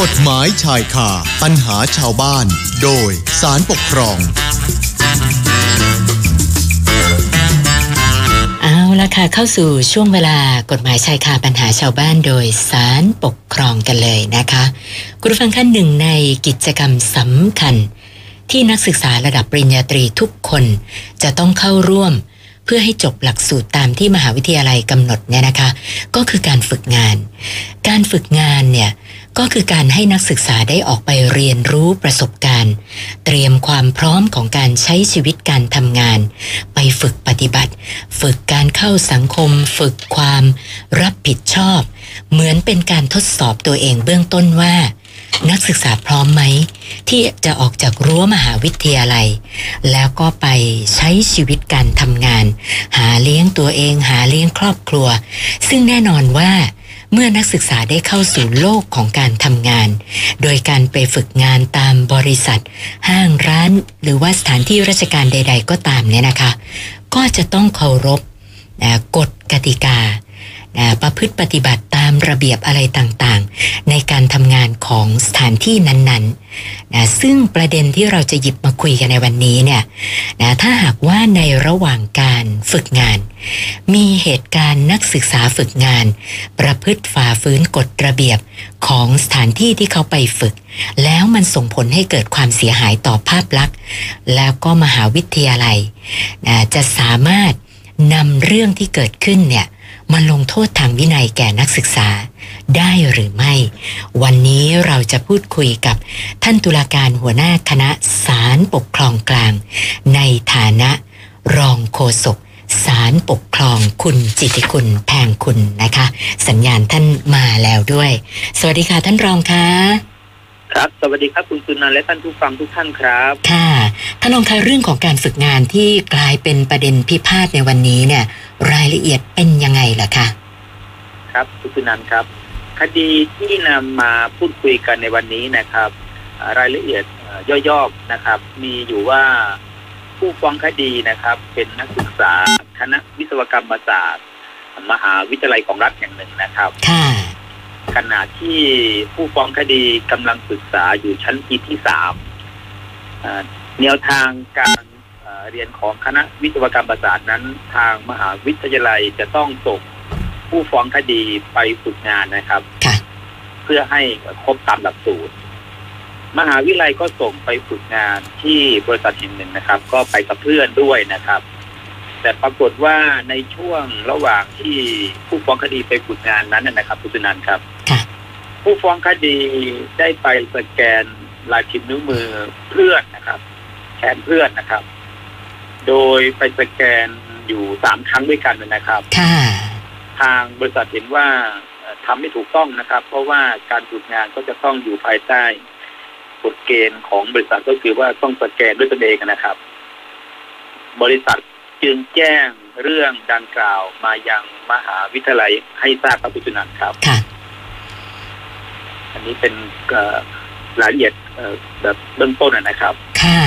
กฎหมายชายคาปัญหาชาวบ้าน โดยสารปกครอง เอาละค่ะเข้าสู่ช่วงเวลากฎหมายชายคาปัญหาชาวบ้านโดยสารปกครองกันเลยนะคะ คุณผู้ฟังท่านหนึ่งในกิจกรรมสำคัญ ที่นักศึกษาระดับปริญญาตรีทุกคน จะต้องเข้าร่วม เพื่อให้จบหลักสูตรตามที่มหาวิทยาลัยกำหนดเนี่ยนะคะ ก็คือการฝึกงาน การฝึกงานเนี่ย ก็คือการให้นักศึกษาได้ออกไปเรียนรู้ประสบการณ์ เตรียมความพร้อมของการใช้ชีวิตการทำงาน ไปฝึกปฏิบัติ ฝึกการเข้าสังคม ฝึกความรับผิดชอบ เหมือนเป็นการทดสอบตัวเองเบื้องต้นว่า นักศึกษาพร้อมไหม ที่จะออกจากรั้วมหาวิทยาลัย แล้วก็ไปใช้ชีวิตการทำงาน หาเลี้ยงตัวเองหาเลี้ยงครอบครัว ซึ่งแน่นอนว่า เมื่อนักศึกษาได้เข้าสู่โลกของการทำงาน โดยการไปฝึกงานตามบริษัท ห้างร้าน หรือว่าสถานที่ราชการใด ๆ ก็ตามเนี่ยนะคะ ก็จะต้องเคารพกฎกติกา นะประพฤติปฏิบัติตามระเบียบอะไรต่างๆ ในการทำงานของสถานที่นั้นๆนะซึ่งประเด็นที่เราจะหยิบมาคุยกันในวันนี้เนี่ยนะถ้าหากว่าในระหว่างการฝึกงาน มีเหตุการณ์นักศึกษาฝึกงาน ประพฤติฝ่าฝืนกฎระเบียบของสถานที่ที่เขาไปฝึก แล้วมันส่งผลให้เกิดความเสียหายต่อภาพลักษณ์ แล้วก็มหาวิทยาลัยนะจะสามารถนำเรื่องที่เกิดขึ้นเนี่ย มาลงโทษทางวินัยแก่นักศึกษาได้หรือไม่ วันนี้เราจะพูดคุยกับท่านตุลาการหัวหน้าคณะศาลปกครองกลาง ในฐานะรองโฆษกศาลปกครองคุณจิตติคุณแพงคุณนะคะ สัญญาณท่านมาแล้วด้วย สวัสดีค่ะท่านรองคะ ครับ สวัสดีครับคุณสุนันท์และท่านผู้ฟังทุกท่านครับ ค่ะท่านรองคะเรื่องของการฝึกงานที่กลายเป็นประเด็นพิพาทในวันนี้เนี่ย รายละเอียดเป็นยังไงล่ะคะครับคุณสุนันท์ครับ คดีที่นำมาพูดคุยกันในวันนี้นะครับอ่ารายละเอียดเอ่อย่อๆนะครับ มีอยู่ว่าผู้ฟ้องคดีนะครับ เป็นนักศึกษาคณะวิศวกรรมศาสตร์ มหาวิทยาลัยของรัฐแห่งหนึ่งนะครับค่ะ ขณะที่ผู้ฟ้องคดีกำลังศึกษาอยู่ชั้นปีที่สามอ่าแนวทางการเอ่อเรียนของคณะวิศวกรรมศาสตร์นั้น ทางมหาวิทยาลัยจะต้องส่งผู้ฟ้องคดีไปฝึกงานนะครับค่ะเพื่อให้ครบตามหลักสูตร มหาวิทยาลัยก็ส่งไปฝึกงานที่บริษัทแห่งหนึ่งนะครับ ก็ไปกับเพื่อนด้วยนะครับ แต่ปรากฏว่าในช่วงระหว่างที่ผู้ฟ้องคดีไปฝึกงานนั้นนะนะครับคุณสุนันท์ครับค่ะ ผู้ฟ้องคดีได้ไปสแกนลายพิมพ์นิ้วมือเพื่อนนะครับแทนเพื่อนนะครับ โดยไปสแกนอยู่สามครั้งด้วยกันนะครับค่ะทางบริษัทเห็นว่าเอ่อทำไม่ถูกต้องนะครับ เพราะว่าการฝึกงานก็จะต้องอยู่ภายใต้กฎเกณฑ์ของบริษัทก็คือว่าต้องสแกนด้วยตนเองนะครับ บริษัทจึงแจ้งเรื่องดังกล่าวมายังมหาวิทยาลัยให้ทราบครับคุณจุนันท์ครับค่ะ อันนี้เป็นเอ่อรายละเอียดเอ่อแบบเบื้องต้นนะนะครับ ค่ะ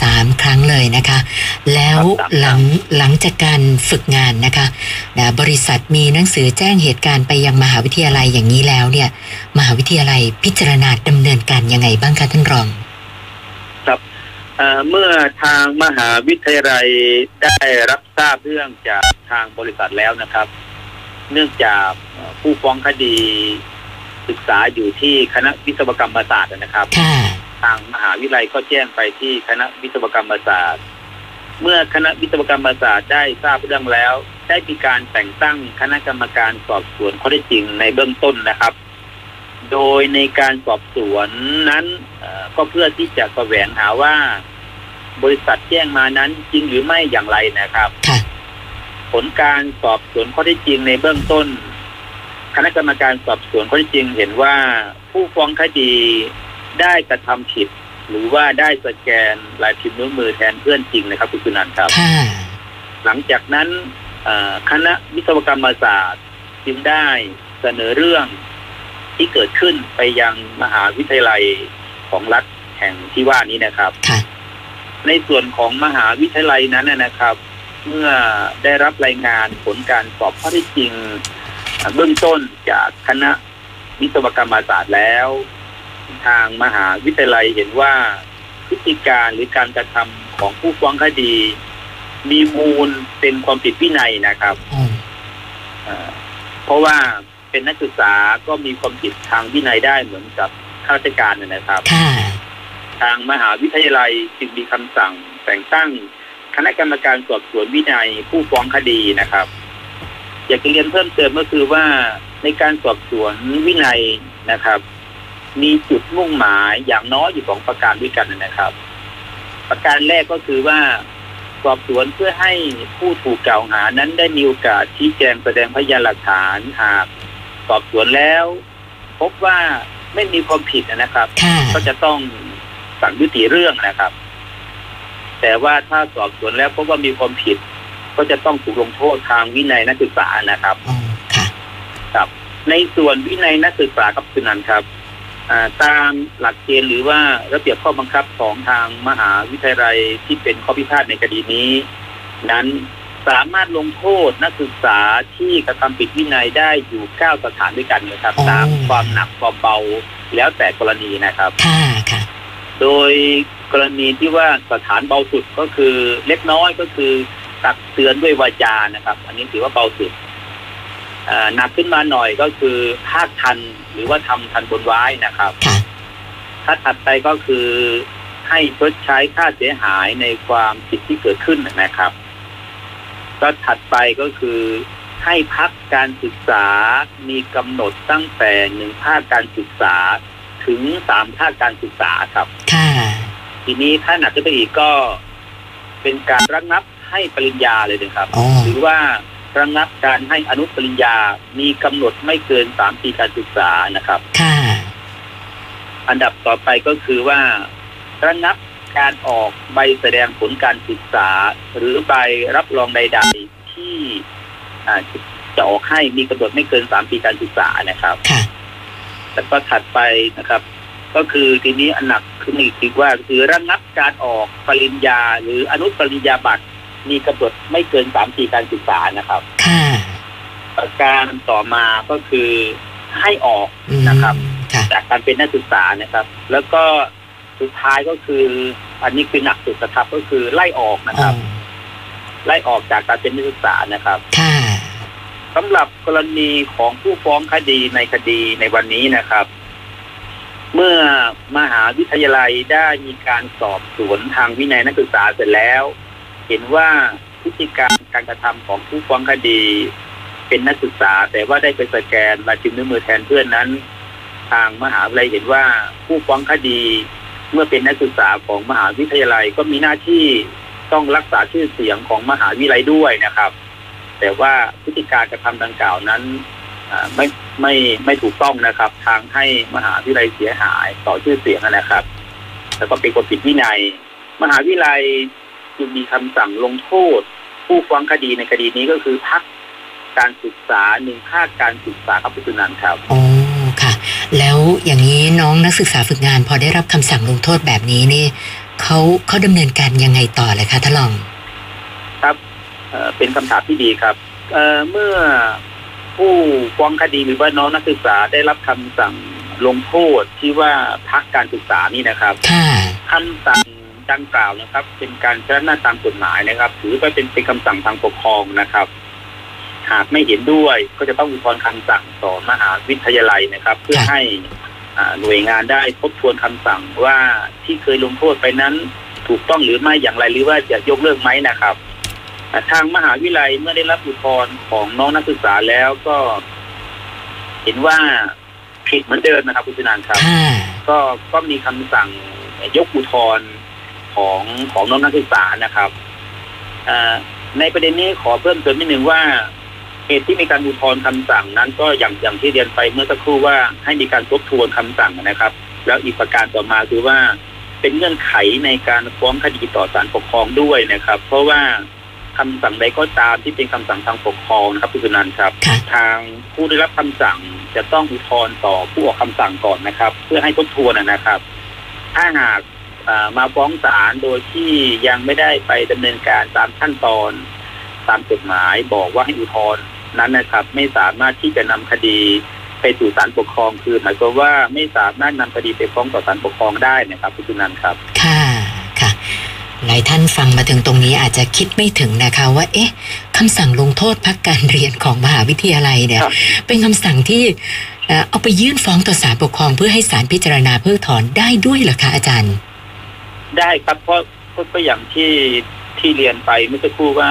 สามครั้งเลยนะคะ แล้วครับสามครั้งหลังหลังจากการฝึกงานนะคะนะบริษัทมีหนังสือแจ้งเหตุการณ์ไปยังมหาวิทยาลัยอย่างนี้แล้วเนี่ย มหาวิทยาลัยพิจารณาดำเนินการยังไงบ้างคะท่านรองเอ่อเมื่อทางมหาวิทยาลัยได้รับทราบเรื่องจากทางบริษัทแล้วนะครับ เนื่องจากเอ่อผู้ฟ้องคดี ศึกษาอยู่ที่คณะวิศวกรรมศาสตร์นะครับค่ะทางมหาวิทยาลัยก็แจ้งไปที่คณะวิศวกรรมศาสตร์ เมื่อคณะวิศวกรรมศาสตร์ได้ทราบเรื่องแล้ว ได้มีการแต่งตั้งคณะกรรมการสอบสวนข้อเท็จจริงในเบื้องต้นนะครับ โดยในการสอบสวนนั้นเอ่อก็เพื่อที่จะแสวงหาว่าบริษัทแจ้งมานั้นจริงหรือไม่อย่างไรนะครับค่ะผลการสอบสวนข้อเท็จจริงในเบื้องต้น คณะกรรมการสอบสวนข้อเท็จจริงเห็นว่าผู้ฟ้องคดีได้กระทำผิด หรือว่าได้สแกนลายพิมพ์นิ้วมือแทนเพื่อนจริงนะครับคุณสุนันท์ครับค่ะหลังจากนั้นเอ่อคณะวิศวกรรมศาสตร์จึงได้เสนอเรื่องที่เกิดขึ้นไปยังมหาวิทยาลัยของรัฐแห่งที่ว่านี้นะครับค่ะในส่วนของมหาวิทยาลัยนั้นนะนะครับ เมื่อได้รับรายงานผลการสอบข้อเท็จจริง เอ่อเบื้องต้นจากคณะวิศวกรรมศาสตร์แล้ว ทางมหาวิทยาลัยเห็นว่าพฤติการหรือการกระทำของผู้ฟ้องคดี มีมูลเป็นความผิดวินัยนะครับอืมเอ่อเพราะว่าเป็นนักศึกษาก็มีความผิดทางวินัยได้เหมือนกับข้าราชการนะนะครับค่ะทางมหาวิทยาลัยจึงมีคำสั่งแต่งตั้งคณะกรรมการสอบสวนวินัยผู้ฟ้องคดีนะครับ อยากจะเรียนเพิ่มเติมก็คือว่าในการสอบสวนวินัยนะครับ มีจุดมุ่งหมายอย่างน้อยอยู่สองประการด้วยกันนะครับ ประการแรกก็คือว่าสอบสวนเพื่อให้ผู้ถูกกล่าวหานั้นได้มีโอกาสชี้แจงแสดงพยานหลักฐานหากสอบสวนแล้ว พบว่าไม่มีความผิดนะครับค่ะก็จะต้องสั่งยุติเรื่องนะครับ แต่ว่าถ้าสอบสวนแล้วพบว่ามีความผิด ก็จะต้องถูกลงโทษทางวินัยนักศึกษานะครับอ๋อค่ะครับ ในส่วนวินัยนักศึกษาครับคุณนันครับอ่าตามหลักเกณฑ์หรือว่าระเบียบข้อบังคับของทางมหาวิทยาลัยที่เป็นข้อพิพาทในคดีนี้ นั้นสามารถลงโทษนักศึกษาที่กระทำผิดวินัยได้อยู่เก้าสถานด้วยกันนะครับอ๋อตามความหนักความเบาแล้วแต่กรณีนะครับค่ะค่ะโดยกรณีที่ว่าสถานเบาสุดก็คือเล็กน้อยก็คือ ตักเตือนด้วยวาจานะครับ อันนี้ถือว่าเบาสุดอ่าหนักขึ้นมาหน่อยก็คือภาคทันหรือว่าทำทันบนไว้นะครับค่ะถ้าถัดไปก็คือให้ชดใช้ค่าเสียหายในความผิดที่เกิดขึ้นนะครับ ก็ถัดไปก็คือให้พักการศึกษามีกำหนดตั้งแต่หนึ่งภาคการศึกษาถึงสามภาคการศึกษาครับ ค่ะ ทีนี้ถ้าหนักขึ้นไปอีกก็เป็นการระงับ ให้ปริญญาเลยนะครับอ๋อหรือว่าระงับการให้อนุปริญญา มีกำหนดไม่เกินสามปีการศึกษานะครับ ค่ะ อันดับต่อไปก็คือว่าระงับการออกใบแสดงผลการศึกษา หรือใบรับรองใด ๆ ที่อ่าจะออกให้มีกำหนดไม่เกินสามปีการศึกษานะครับ ค่ะ แล้วก็ถัดไปนะครับ ก็คือทีนี้อันหนักขึ้นอีกคือว่าคือระงับการออกปริญญา หรืออนุปริญญาบัตร มีกำหนดไม่เกินสามปีการศึกษานะครับ ค่ะประการต่อมาก็คือให้ออกอืมนะครับค่ะจากการเป็นนักศึกษานะครับ แล้วก็สุดท้ายก็คือ อันนี้คือหนักสุดนะครับ ก็คือไล่ออกนะคอ๋อรับ ไล่ออกจากการเป็นนักศึกษานะครับค่ะสำหรับกรณีของผู้ฟ้องคดีในคดีในวันนี้นะครับ เมื่อมหาวิทยาลัยได้มีการสอบสวนทางวินัยนักศึกษาเสร็จแล้ว เห็นว่าพฤติการการกระทำของผู้ฟ้องคดีเป็นนักศึกษา แต่ว่าได้ไปสแกนลายพิมนิ้วมือแทนเพื่อนนั้น ทางมหาวิทยาลัยเห็นว่าผู้ฟ้องคดีเมื่อเป็นนักศึกษาของมหาวิทยาลัยก็มีหน้าที่ต้องรักษาชื่อเสียงของมหาวิทยาลัยด้วยนะครับ แต่ว่าพฤติการกระทำดังกล่าวนั้นไม่ไม่ไม่ถูกต้องนะครับ ทางให้มหาวิทยาลัยเสียหายต่อชื่อเสียงนะครับ แล้วก็เป็นความผิดวินัย มหาวิทยาลัย จึงมีคำสั่งลงโทษ ผู้ฟ้องคดีในคดีนี้ก็คือพักการศึกษาหนึ่งภาคการศึกษาครับคุณสุนันท์ครับอ๋อค่ะ แล้วอย่างนี้น้องนักศึกษาฝึกงาน พอได้รับคำสั่งลงโทษแบบนี้นี่เขาเขาดำเนินการยังไงต่อเลยคะท่านรองครับเอ่อเป็นคำถามที่ดีครับเอ่อเมื่อผู้ฟ้องคดีหรือว่าน้องนักศึกษาได้รับคำสั่งลงโทษที่ว่าพักการศึกษานี่นะครับค่ะคำสั่ง ดังกล่าวนะครับ เป็นการใช้อำนาจตามกฎหมายนะครับ ถือว่าเป็นเป็นคำสั่งทางปกครองนะครับ หากไม่เห็นด้วยก็จะต้องอุทธรณ์คำสั่งต่อมหาวิทยาลัยนะครับ เพื่อค่ะให้อ่าหน่วยงานได้ทบทวนคำสั่งว่าที่เคยลงโทษไปนั้น ถูกต้องหรือไม่อย่างไรหรือว่าจะยกเลิกไหมนะครับอ่าทางมหาวิทยาลัยเมื่อได้รับอุทธรณ์ของน้องนักศึกษาแล้วก็ เห็นว่าผิดเหมือนเดิมนะครับ คุณชนันท์ครับค่ะก็ก็มีคำสั่งยกอุทธรณ์ ของของน้องนักศึกษานะครับอ่าในประเด็นนี้ขอเพิ่มเติมนิดนึงว่าเหตุที่มีการอุทธรณ์คำสั่งนั้น ก็อย่างอย่างที่เรียนไปเมื่อสักครู่ว่าให้มีการทบทวนคำสั่งนะครับ แล้วอีกประการต่อมาคือว่าเป็นเงื่อนไขในการฟ้องคดีต่อศาลปกครองด้วยนะครับ เพราะว่าคำสั่งใดก็ตามที่เป็นคำสั่งทางปกครองนะครับคุณสุนันท์ครับค่ะทางผู้ได้รับคำสั่งจะต้องอุทธรณ์ต่อผู้ออกคำสั่งก่อนนะครับ เพื่อให้ทบทวนนะนะครับ ถ้าหากอ่า มาฟ้องศาลโดยที่ยังไม่ได้ไปดำเนินการตามขั้นตอนตามกฎหมายบอกว่าให้อุทธรณ์นั้นนะครับ ไม่สามารถที่จะนำคดีไปสู่ศาลปกครองคือหมายความว่าไม่สามารถนำคดีไปฟ้องต่อศาลปกครองได้นะครับคุณจุนันท์ครับ ค่ะค่ะ หลายท่านฟังมาถึงตรงนี้อาจจะคิดไม่ถึงนะคะว่า เอ๊ะคำสั่งลงโทษพักการเรียนของมหาวิทยาลัยเนี่ยครับเป็นคำสั่งที่เอ่อเอาไปยื่นฟ้องต่อศาลปกครองเพื่อให้ศาลพิจารณาเพิกถอนได้ด้วยเหรอคะอาจารย์ ได้ครับเพราะเพราะก็อย่างที่ที่เรียนไปเมื่อสักครู่ว่า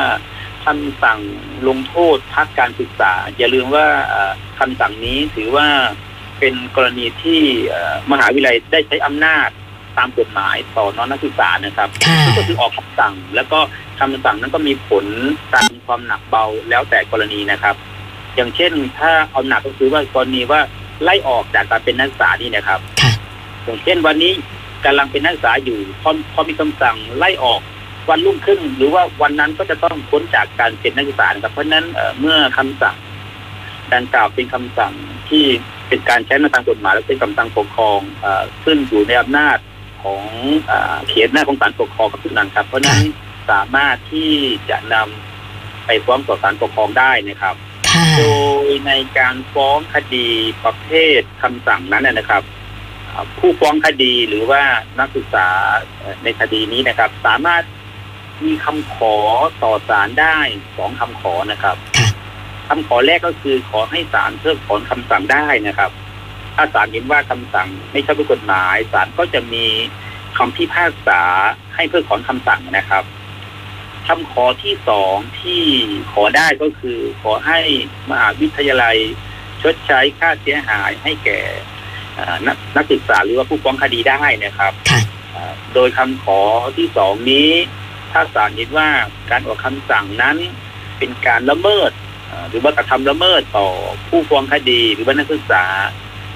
คำสั่งลงโทษพักการศึกษา อย่าลืมว่าเอ่อคำสั่งนี้ถือว่าเป็นกรณีที่เอ่อมหาวิทยาลัยได้ใช้อำนาจตามกฎหมายต่อน้องนักศึกษานะครับค่ะก็คือออกคำสั่ง แล้วก็คำสั่งนั้นก็มีผลตามความหนักเบาแล้วแต่กรณีนะครับ อย่างเช่น ถ้าเอาหนักก็คือว่ากรณีว่าไล่ออกจากการเป็นนักศึกษานี่นะครับค่ะอย่างเช่นวันนี้ กำลังเป็นนักศึกษาอยู่พอพอมีคำสั่งไล่ออกวันรุ่งขึ้น หรือว่าวันนั้นก็จะต้องพ้นจากการเป็นนักศึกษานะครับเพราะฉะนั้นเอ่อเมื่อคำสั่งดังกล่าวเป็นคำสั่งที่เป็นการใช้ในทางกฎหมายและเป็นคำสั่งปกครองเอ่อซึ่งอยู่ในอำนาจของเอ่อเขตหน้าจของศาลปกครองกับทุกนั้นครับ เพราะฉะนั้นสามารถที่จะนำไปฟ้องต่อศาลปกครองได้นะครับค่ะโดยในการฟ้องคดีประเภทคำสั่งนั้นนะนะครับอ่า ผู้ฟ้องคดีหรือว่านักศึกษาในคดีนี้นะครับ สามารถมีคำขอต่อศาลได้สองคำขอนะครับคำขอแรกก็คือขอให้ศาลเพิกถอนคำสั่งได้นะครับ ถ้าศาลเห็นว่าคำสั่งไม่ชอบด้วยกฎหมายศาลก็จะมีคำพิพากษาให้เพิกถอนคำสั่งนะครับคำขอที่สองที่ขอได้ก็คือ ขอให้มหาวิทยาลัยชดใช้ค่าเสียหายให้แก่ นักนักศึกษาหรือว่าผู้ฟ้องคดีได้นะครับค่ะเอ่อโดยคำขอที่สองนี้ ถ้าศาลเห็นว่าการออกคำสั่งนั้นเป็นการละเมิดเอ่อหรือว่ากระทำละเมิดต่อผู้ฟ้องคดีหรือว่านักศึกษา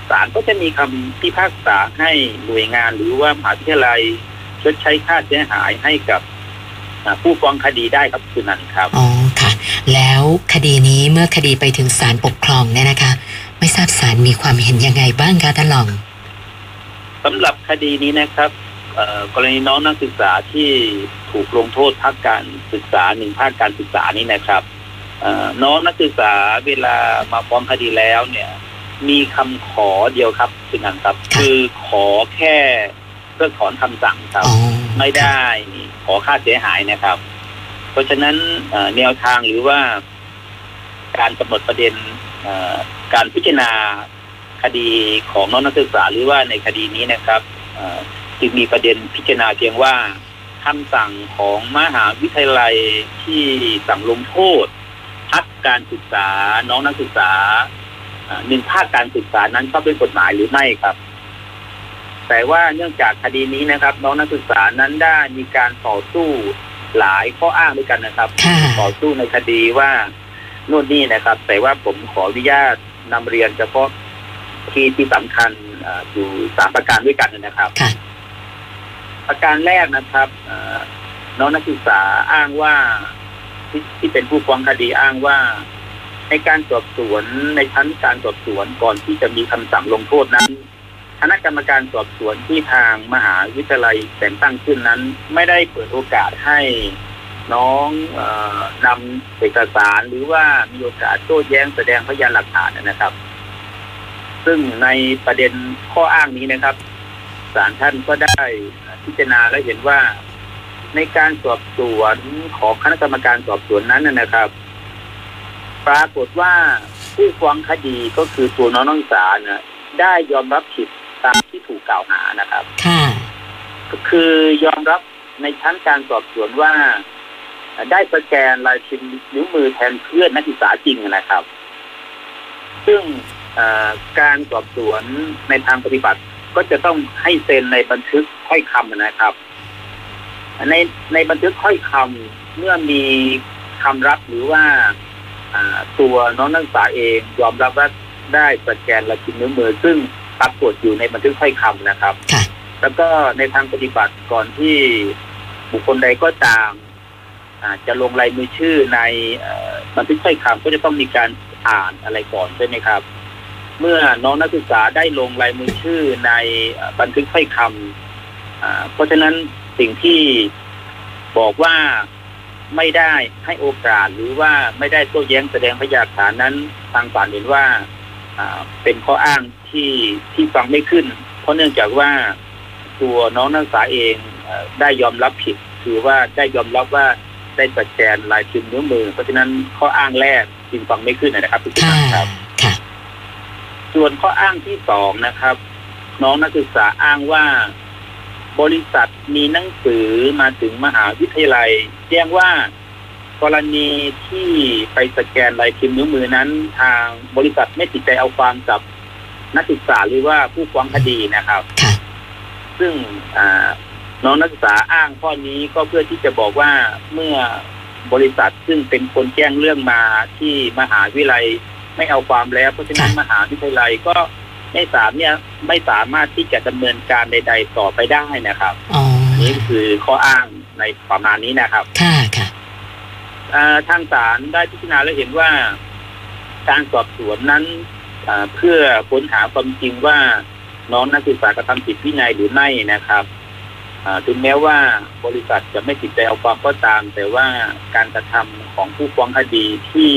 ศาลก็จะมีคำพิพากษาให้หน่วยงานหรือว่ามหาวิทยาลัยชดใช้ค่าเสียหายให้กับอ่าผู้ฟ้องคดีได้ครับคุณนันท์ครับอ๋อค่ะ แล้วคดีนี้เมื่อคดีไปถึงศาลปกครองเนี่ยนะคะ ไม่ทราบศาลมีความเห็นยังไงบ้างคะท่านรองสำหรับคดีนี้นะครับเอ่อกรณีน้องนักศึกษาที่ถูกลงโทษภาคการศึกษาหนึ่งภาคการศึกษานี้นะครับเอ่อน้องนักศึกษาเวลามาฟ้องคดีแล้วเนี่ย มีคำขอเดียวครับคุณนันครับค่ะคือขอแค่เพื่อถอนคำสั่งครับอ๋อไม่ได้ขอค่าเสียหายนะครับ เพราะฉะนั้นเอ่อแนวทางหรือว่า การกำหนดประเด็นเอ่อ การพิจารณาคดีของน้องนักศึกษาหรือว่าในคดีนี้นะครับเอ่อจึงมีประเด็นพิจารณาเพียงว่าคำสั่งของมหาวิทยาลัยที่สั่งลงโทษพักการศึกษาน้องนักศึกษาเอ่อหนึ่งภาคการศึกษานั้นชอบด้วยกฎหมายหรือไม่ครับ แต่ว่าเนื่องจากคดีนี้นะครับ น้องนักศึกษานั้นได้มีการต่อสู้หลายข้ออ้างด้วยกันนะครับค่ะต่อสู้ในคดีว่า นู่นนี่นะครับ แต่ว่าผมขออนุญาตนำเรียนเฉพาะที่ที่สำคัญเอ่ออยู่สามประการด้วยกันนะครับค่ะประการแรกนะครับเอ่อน้องนักศึกษาอ้างว่าที่ที่เป็นผู้ฟ้องคดีอ้างว่า ในการสอบสวนในชั้นการสอบสวนก่อนที่จะมีคำสั่งลงโทษนั้นคณะกรรมการสอบสวนที่ทางมหาวิทยาลัยแต่งตั้งขึ้นนั้น ไม่ได้เปิดโอกาสให้ น้องเออนำเอกสารหรือว่ามีโอกาสโต้แย้งแสดงพยานหลักฐานนะครับ ซึ่งในประเด็นข้ออ้างนี้นะครับศาลท่านก็ได้พิจารณาและเห็นว่าในการสอบสวนของคณะกรรมการสอบสวนนั้นนะนะครับ ปรากฏว่าผู้ฟ้องคดีก็คือตัวน้องนักศึกษาเนี่ยได้ยอมรับผิดตามที่ถูกกล่าวหานะครับ ค่ะก็คือยอมรับในชั้นการสอบสวนว่า ได้สแกนลายพิมพ์นิ้วมือแทนเพื่อนนักศึกษาจริงนะครับ ซึ่งเอ่อการสอบสวนในทางปฏิบัติก็จะต้องให้เซ็นในบันทึกค่อยคำนะครับ ในในบันทึกค่อยคำเมื่อมีคำรับหรือว่าอ่าตัวน้องนักศึกษาเองยอมรับว่าได้สแกนลายพิมพ์นิ้วมือ ซึ่งปรากฏอยู่ในบันทึกค่อยคำนะครับค่ะแล้วก็ในทางปฏิบัติก่อนที่บุคคลใดก็ตาม อาจจะลงลายมือชื่อในบันทึกถ้อยคำก็จะต้องมีการอ่านอะไรก่อนใช่ไหมครับ เมื่อน้องนักศึกษาได้ลงลายมือชื่อในบันทึกถ้อยคำเพราะฉะนั้นสิ่งที่บอกว่าไม่ได้ให้โอกาสหรือว่าไม่ได้โต้แย้งแสดงพยานฐานนั้นทางศาลเห็นว่าเป็นข้ออ้างที่ที่ฟังไม่ขึ้น เพราะเนื่องจากว่าตัวน้องนักศึกษาเองได้ยอมรับผิด คือว่าได้ยอมรับว่า ได้สแกนลายพิมพ์นิ้วมือ เพราะฉะนั้นข้ออ้างแรกจึงฟังไม่ขึ้นนะครับทุกค่ะท่านครับค่ะส่วนข้ออ้างที่สองนะครับ น้องนักศึกษาอ้างว่า บริษัทมีหนังสือมาถึงมหาวิทยาลัย แจ้งว่ากรณีที่ไปสแกนลายพิมพ์นิ้วมือนั้น ทางบริษัทไม่ติดใจเอาความกับนักศึกษาหรือว่าผู้ฟ้องคดีนะครับค่ะซึ่งอ่า น้องนักศึกษาอ้างข้อนี้ก็เพื่อที่จะบอกว่าเมื่อบริษัทซึ่งเป็นคนแจ้งเรื่องมาที่มหาวิทยาลัยไม่เอาความแล้ว เพราะฉะนั้นค่ะมหาวิทยาลัยก็ไม่สามเนี่ยไม่สามารถที่จะดำเนินการใด ๆ ต่อไปได้นะครับอ๋อนี่คือข้ออ้างในประมาณนี้นะครับค่ะค่ะอ่าทางศาลได้พิจารณาและเห็นว่าการสอบสวนนั้นอ่าเพื่อค้นหาความจริงว่าน้องนักศึกษากระทำผิดวินัยหรือไม่นะครับอ่า ถึงแม้ว่าบริษัทจะไม่ติดใจเอาความก็ตาม แต่ว่าการกระทำของผู้ฟ้องคดีที่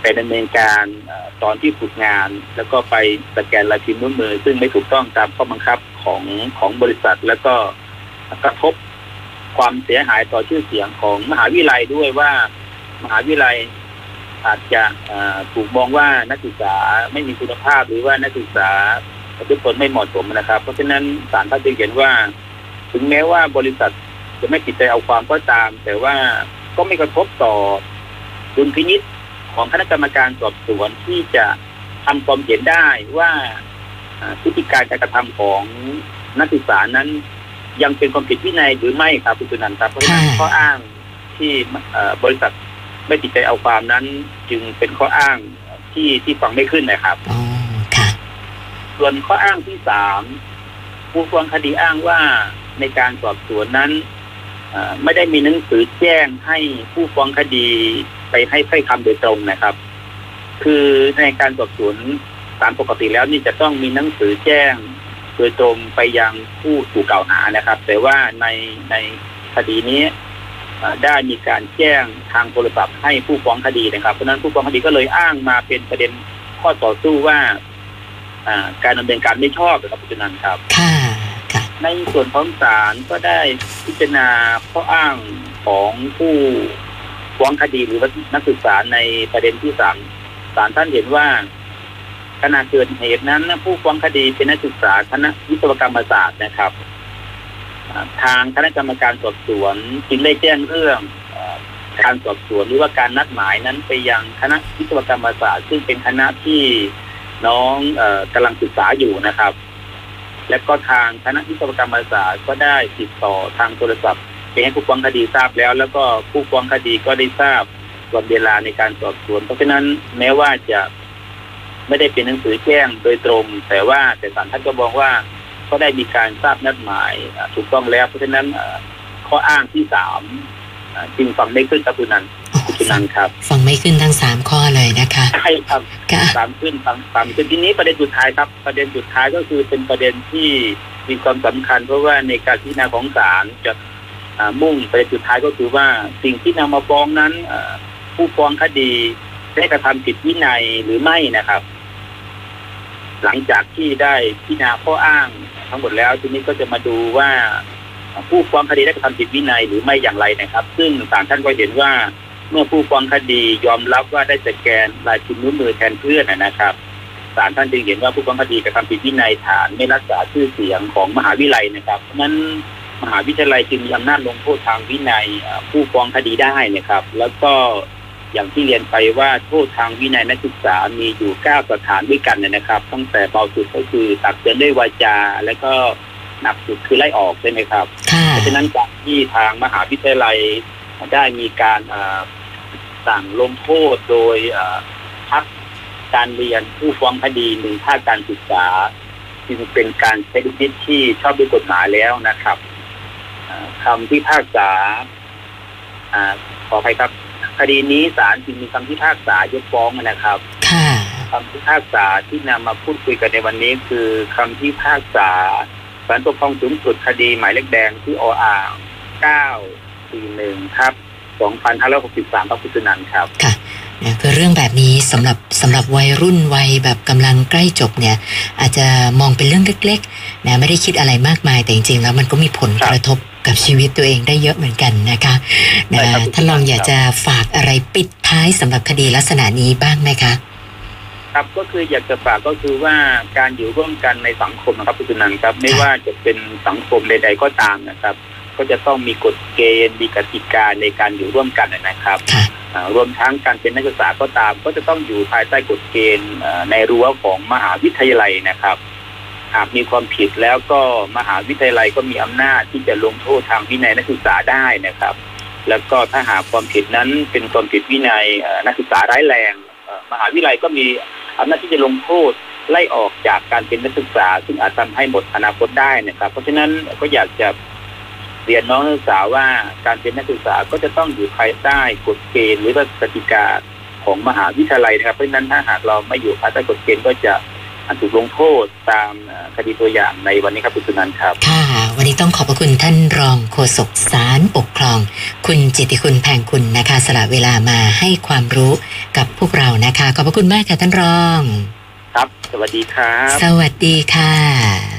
ไปดำเนินการอตอนที่ฝึกงาน แล้วก็ไปสแกนลายพิมพ์นิ้วมือ ซึ่งไม่ถูกต้องตามข้อบังคับของของบริษัท แล้วก็กระทบความเสียหายต่อชื่อเสียงของมหาวิทยาลัยด้วยว่ามหาวิทยาลัยอาจจะถูกมองว่านักศึกษาไม่มีคุณภาพหรือว่านักศึกษาทุกคนไม่เหมาะสมนะครับ เพราะฉะนั้นศาลท่านจึงเห็นว่า ถึงแม้ว่าบริษัทจะไม่ติดใจเอาความก็ตาม แต่ว่าก็ไม่กระทบต่อดุลพินิษของคณะกรรมการสอบสวนที่จะทำความเห็นได้ว่าอ่าพฤติการการกระทำของนักศึกษานั้น ยังเป็นความผิดวินัยหรือไม่ครับคุณสุนันท์ครับเพราะฉะนั้นค่ะข้ออ้างที่เอ่อบริษัทไม่ติดใจเอาความนั้น จึงเป็นข้ออ้างที่ที่ฟังไม่ขึ้นนะครับอ๋อค่ะส่วนข้ออ้างที่สามผู้ฟ้องคดีอ้างว่า ในการสอบสวนนั้นไม่ได้มีหนังสือแจ้งให้ผู้ฟ้องคดีไปให้ถ้อยคำโดยตรงนะครับ คือในการสอบสวนตามปกติแล้วนี่จะต้องมีหนังสือแจ้งโดยตรงไปยังผู้ถูกกล่าวหานะครับ แต่ว่าในในคดีนี้ได้มีการแจ้งทางโทรศัพท์ให้ผู้ฟ้องคดีนะครับเพราะนั้นผู้ฟ้องคดีก็เลยอ้างมาเป็นประเด็นข้อต่อสู้ว่าการดำเนินการไม่ชอบนะครับคุณนันครับ ค่ะ ในส่วนของศาลก็ได้พิจารณาข้ออ้างของผู้ฟ้องคดีหรือว่านักศึกษาในประเด็นที่สามศาลท่านเห็นว่าขณะเกิดเหตุนั้นผู้ฟ้องคดีเป็นนักศึกษาคณะวิศวกรรมศาสตร์นะครับ ทางคณะกรรมการสอบสวนจึงได้แจ้งเรื่องการสอบสวนหรือว่าการนัดหมายนั้นไปยังคณะวิศวกรรมศาสตร์ ซึ่งเป็นคณะที่น้องออกำลังศึกษาอยู่นะครับ และก็ทางคณะวิศวกรรมศาสตร์ก็ได้ติดต่อทางโทรศัพท์ไปให้ผู้ฟ้องคดีทราบแล้ว แล้วก็ผู้ฟ้องคดีก็ได้ทราบวันเวลาในการสอบสวน เพราะฉะนั้นแม้ว่าจะไม่ได้เป็นหนังสือแจ้งโดยตรง แต่ว่าแต่ศาลท่านก็บอกว่าก็ได้มีการทราบนัดหมายถูกต้องแล้ว เพราะฉะนั้นข้ออ้างที่สามจึงฟังไม่ขึ้นครับคุณนันอ คุณนัฟังนท์ครับ ฟังไม่ขึ้นทั้งสามข้อเลยนะคะใช่ครับค่ะตามขึ้นตามตามขึ้นทีนี้ประเด็นสุดท้ายครับ ประเด็นสุดท้ายก็คือเป็นประเด็นที่มีความสำคัญ เพราะว่าในการพิจารณาของศาลจะอ่ามุ่งประเด็นสุดท้ายก็คือว่าสิ่งที่นำมาฟ้องนั้นอ่าผู้ฟ้องคดีได้กระทำผิดวินัยหรือไม่นะครับ หลังจากที่ได้พิจารณาข้ออ้างทั้งหมดแล้วทีนี้ก็จะมาดูว่าผู้ฟ้องคดีได้กระทำผิดวินัยหรือไม่อย่างไรนะครับ ซึ่งศาลท่านก็เห็นว่า เมื่อผู้ฟ้องคดียอมรับว่าได้สแกนลายพิมพ์นิ้วมือแทนเพื่อนนะนะครับศาลท่านจึงเห็นว่าผู้ฟ้องคดีกระทำผิดวินัยฐานไม่รักษาชื่อเสียงของมหาวิทยาลัยนะครับเพราะฉะนั้นมหาวิทยาลัยจึงมีอำนาจลงโทษทางวินัยเอ่อผู้ฟ้องคดีได้นะครับ แล้วก็อย่างที่เรียนไปว่าโทษทางวินัยนักศึกษามีอยู่เก้าสถานด้วยกันนะครับ ตั้งแต่เบาสุดก็คือตักเตือนด้วยวาจา และก็หนักสุดคือไล่ออกใช่ไหมครับค่ะเพราะฉะนั้นจากที่ทางมหาวิทยาลัยได้มีการเอ่อ สั่งลงโทษโดยเอ่อพักการเรียนผู้ฟ้องคดีหนึ่งภาคการศึกษาจึงเป็นการใช้ดุลพินิจที่ชอบด้วยกฎหมายแล้วนะครับเอ่อคำพิพากษาอ่าขออภัยครับ คดีนี้ศาลจึงมีคำพิพากษายกฟ้องนะครับค่ะคำพิพากษาที่นำมาพูดคุยกันในวันนี้คือคำพิพากษาศาลปกครองสูงสุดคดีหมายเลขแดงที่ออ่าง941ครับ 2563พระพุทธนันท์ครับค่ะนะคือเรื่องแบบนี้สำหรับสำหรับวัยรุ่นวัยแบบกำลังใกล้จบเนี่ย อาจจะมองเป็นเรื่องเล็กๆนะไม่ได้คิดอะไรมากมายแต่จริงๆ แล้วมันก็มีผลครับกระทบกับชีวิตตัวเองได้เยอะเหมือนกันนะคะใช่นะครับท่านรองอยากจะฝากอะไรปิดท้ายสำหรับคดีลักษณะนี้บ้างไหมคะ ครับก็คืออยากจะฝากก็คือว่าการอยู่ร่วมกันในสังคมนะครับคุณสุนันท์ครับ ไม่ว่าจะเป็นสังคมใด ๆก็ตามนะครับ ก็จะต้องมีกฎเกณฑ์มีกติกาในการอยู่ร่วมกันนะครับค่ะอ่ารวมทั้งการเป็นนักศึกษาก็ตาม ก็จะต้องอยู่ภายใต้กฎเกณฑ์เอ่อในรั้วของมหาวิทยาลัยนะครับ หากมีความผิดแล้วก็มหาวิทยาลัยก็มีอำนาจที่จะลงโทษทางวินัยนักศึกษาได้นะครับ แล้วก็ถ้าหากความผิดนั้นเป็นความผิดวินัยเอ่อนักศึกษาร้ายแรงเอ่อมหาวิทยาลัยก็มีอำนาจที่จะลงโทษไล่ออกจากการเป็นนักศึกษา ซึ่งอาจทำให้หมดอนาคตได้นะครับ เพราะฉะนั้นก็อยากจะ เรียนน้องนักศึกษาว่าการเป็นนักศึกษาก็จะต้องอยู่ภายใต้กฎเกณฑ์หรือว่ากติกาของมหาวิทยาลัยนะครับ เพราะฉะนั้นถ้าหากเราไม่อยู่ภายใต้กฎเกณฑ์ก็จะอาจถูกลงโทษตามเอ่อคดีตัวอย่างในวันนี้ครับคุณสุนันท์ครับ ค่ะ วันนี้ต้องขอบพระคุณท่านรองโฆษกศาลปกครอง คุณจิตติคุณแพงคุณนะคะสละเวลามาให้ความรู้กับพวกเรานะคะ ขอบพระคุณมากค่ะท่านรอง ครับ สวัสดีครับ สวัสดีค่ะ